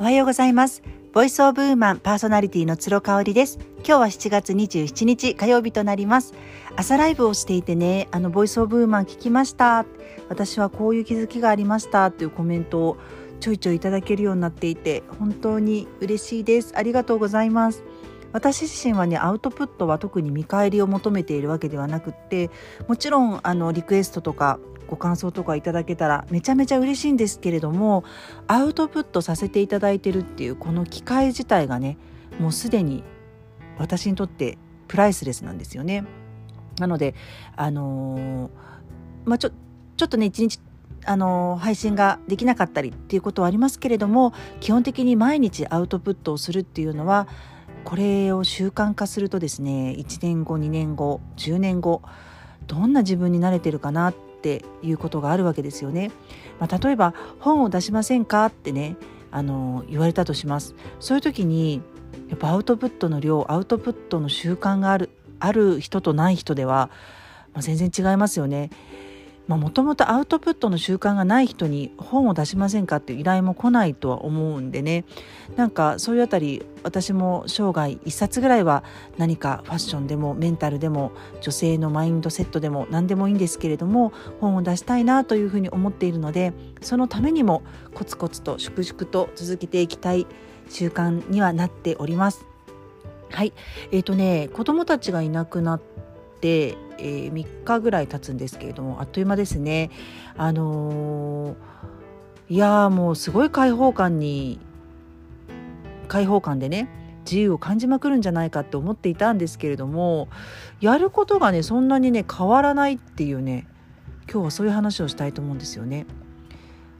おはようございます。ボイスオブウーマンパーソナリティの鶴香織です。今日は7月27日火曜日となります。朝ライブをしていてねあのボイスオブウーマン聞きました。私はこういう気づきがありました。っていうコメントをちょいちょいいただけるようになっていて本当に嬉しいです。ありがとうございます。私自身はねアウトプットは特に見返りを求めているわけではなくってもちろんあのリクエストとかご感想とかいただけたらめちゃめちゃ嬉しいんですけれどもアウトプットさせていただいてるっていうこの機会自体がねもうすでに私にとってプライスレスなんですよね。なのであのー、まあちょちょっとね一日あの配信ができなかったりっていうことはありますけれども基本的に毎日アウトプットをするっていうのはこれを習慣化するとですね1年後2年後10年後どんな自分になれてるかなっっていうことがあるわけですよね。まあ、例えば本を出しませんかってねあの言われたとします。そういう時にやっぱアウトプットの量アウトプットの習慣があるある人とない人では、まあ、全然違いますよね。もともとアウトプットの習慣がない人に本を出しませんかっていう依頼も来ないとは思うんでねなんかそういうあたり私も生涯一冊ぐらいは何かファッションでもメンタルでも女性のマインドセットでも何でもいいんですけれども本を出したいなというふうに思っているのでそのためにもコツコツと粛々と続けていきたい習慣にはなっております。はいえーとね、子供たちがいなくなっ、えー、3日ぐらい経つんですけれどもあっという間ですね。あのー、いやもうすごい開放感に開放感でね自由を感じまくるんじゃないかって思っていたんですけれどもやることがねそんなにね変わらないっていうね今日はそういう話をしたいと思うんですよね。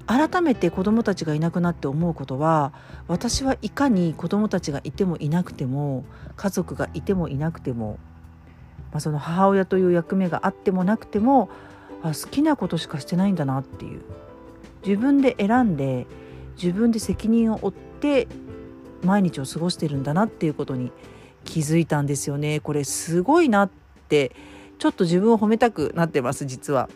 改めて子どもたちがいなくなって思うことは私はいかに子どもたちがいてもいなくても家族がいてもいなくてもまあ、その母親という役目があってもなくてもあ好きなことしかしてないんだなっていう自分で選んで自分で責任を負って毎日を過ごしてるんだなっていうことに気づいたんですよねこれすごいなってちょっと自分を褒めたくなってます実は。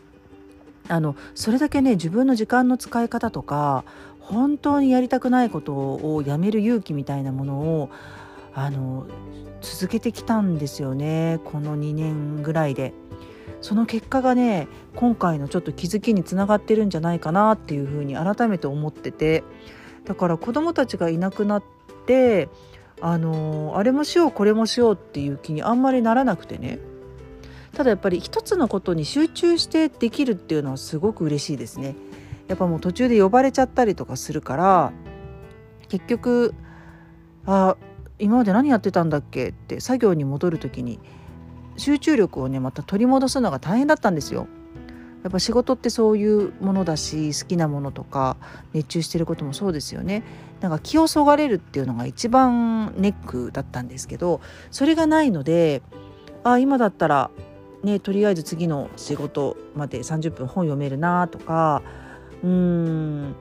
あのそれだけね自分の時間の使い方とか本当にやりたくないことをやめる勇気みたいなものをあの続けてきたんですよねこの2年ぐらいで。その結果がね今回のちょっと気づきにつながってるんじゃないかなっていうふうに改めて思っててだから子どもたちがいなくなってあのあれもしようこれもしようっていう気にあんまりならなくてねただやっぱり一つのことに集中してできるっていうのはすごく嬉しいですね。やっぱもう途中で呼ばれちゃったりとかするから結局あ今まで何やってたんだっけ？って作業に戻る時に集中力をねまた取り戻すのが大変だったんですよ。やっぱ仕事ってそういうものだし好きなものとか熱中してることもそうですよね。なんか気をそがれるっていうのが一番ネックだったんですけどそれがないのであ今だったらねとりあえず次の仕事まで30分本読めるなとかうーん、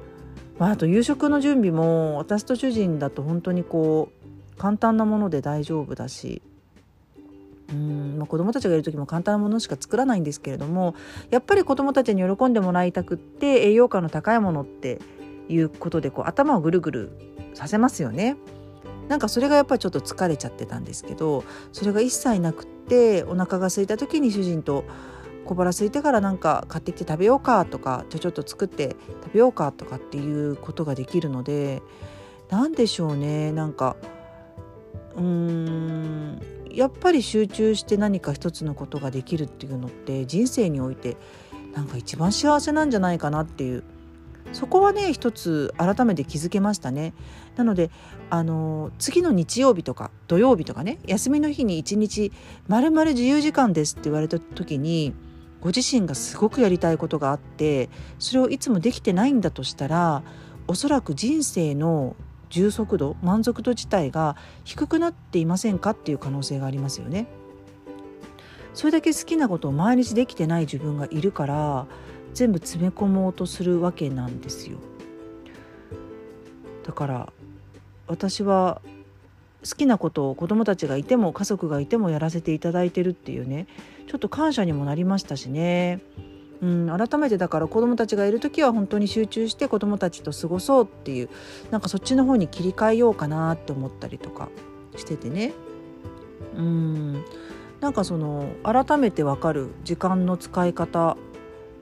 まあ、あと夕食の準備も私と主人だと本当にこう簡単なもので大丈夫だしうん、まあ、子どもたちがいる時も簡単なものしか作らないんですけれどもやっぱり子どもたちに喜んでもらいたくって栄養価の高いものっていうことでこう頭をぐるぐるさせますよね。なんかそれがやっぱりちょっと疲れちゃってたんですけどそれが一切なくってお腹が空いた時に主人と小腹空いてからなんか買ってきて食べようかとかちょちょっと作って食べようかとかっていうことができるので何でしょうねなんかうーんやっぱり集中して何か一つのことができるっていうのって人生においてなんか一番幸せなんじゃないかなっていうそこはね一つ改めて気づけましたね。なのであの次の日曜日とか土曜日とかね休みの日に一日まるまる自由時間ですって言われた時にご自身がすごくやりたいことがあってそれをいつもできてないんだとしたらおそらく人生の充足度満足度自体が低くなっていませんかっていう可能性がありますよね。それだけ好きなことを毎日できてない自分がいるから全部詰め込もうとするわけなんですよ。だから私は好きなことを子どもたちがいても家族がいてもやらせていただいてるっていうねちょっと感謝にもなりましたしねうん、改めてだから子どもたちがいる時は本当に集中して子どもたちと過ごそうっていうなんかそっちの方に切り替えようかなって思ったりとかしててねうんなんかその改めて分かる時間の使い方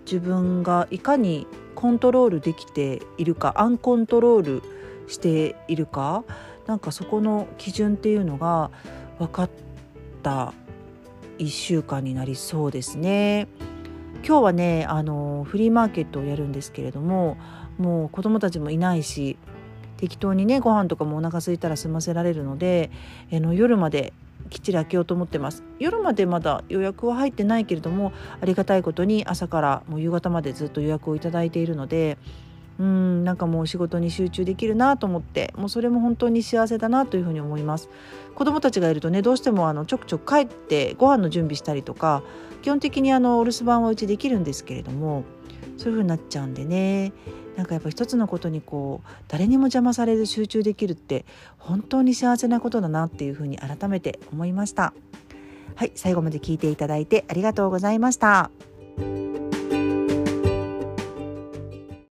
自分がいかにコントロールできているかアンコントロールしているかなんかそこの基準っていうのが分かった1週間になりそうですね。今日はねあのフリーマーケットをやるんですけれどももう子供たちもいないし適当にねご飯とかもお腹空いたら済ませられるのであの夜まできっちり開けようと思ってます。夜までまだ予約は入ってないけれどもありがたいことに朝からもう夕方までずっと予約をいただいているのでうんなんかもう仕事に集中できるなと思ってもうそれも本当に幸せだなというふうに思います。子供たちがいるとねどうしてもあのちょくちょく帰ってご飯の準備したりとか基本的にあのお留守番はうちできるんですけれどもそういうふうになっちゃうんでねなんかやっぱ一つのことにこう誰にも邪魔されず集中できるって本当に幸せなことだなっていうふうに改めて思いました。はい最後まで聞いていただいてありがとうございました。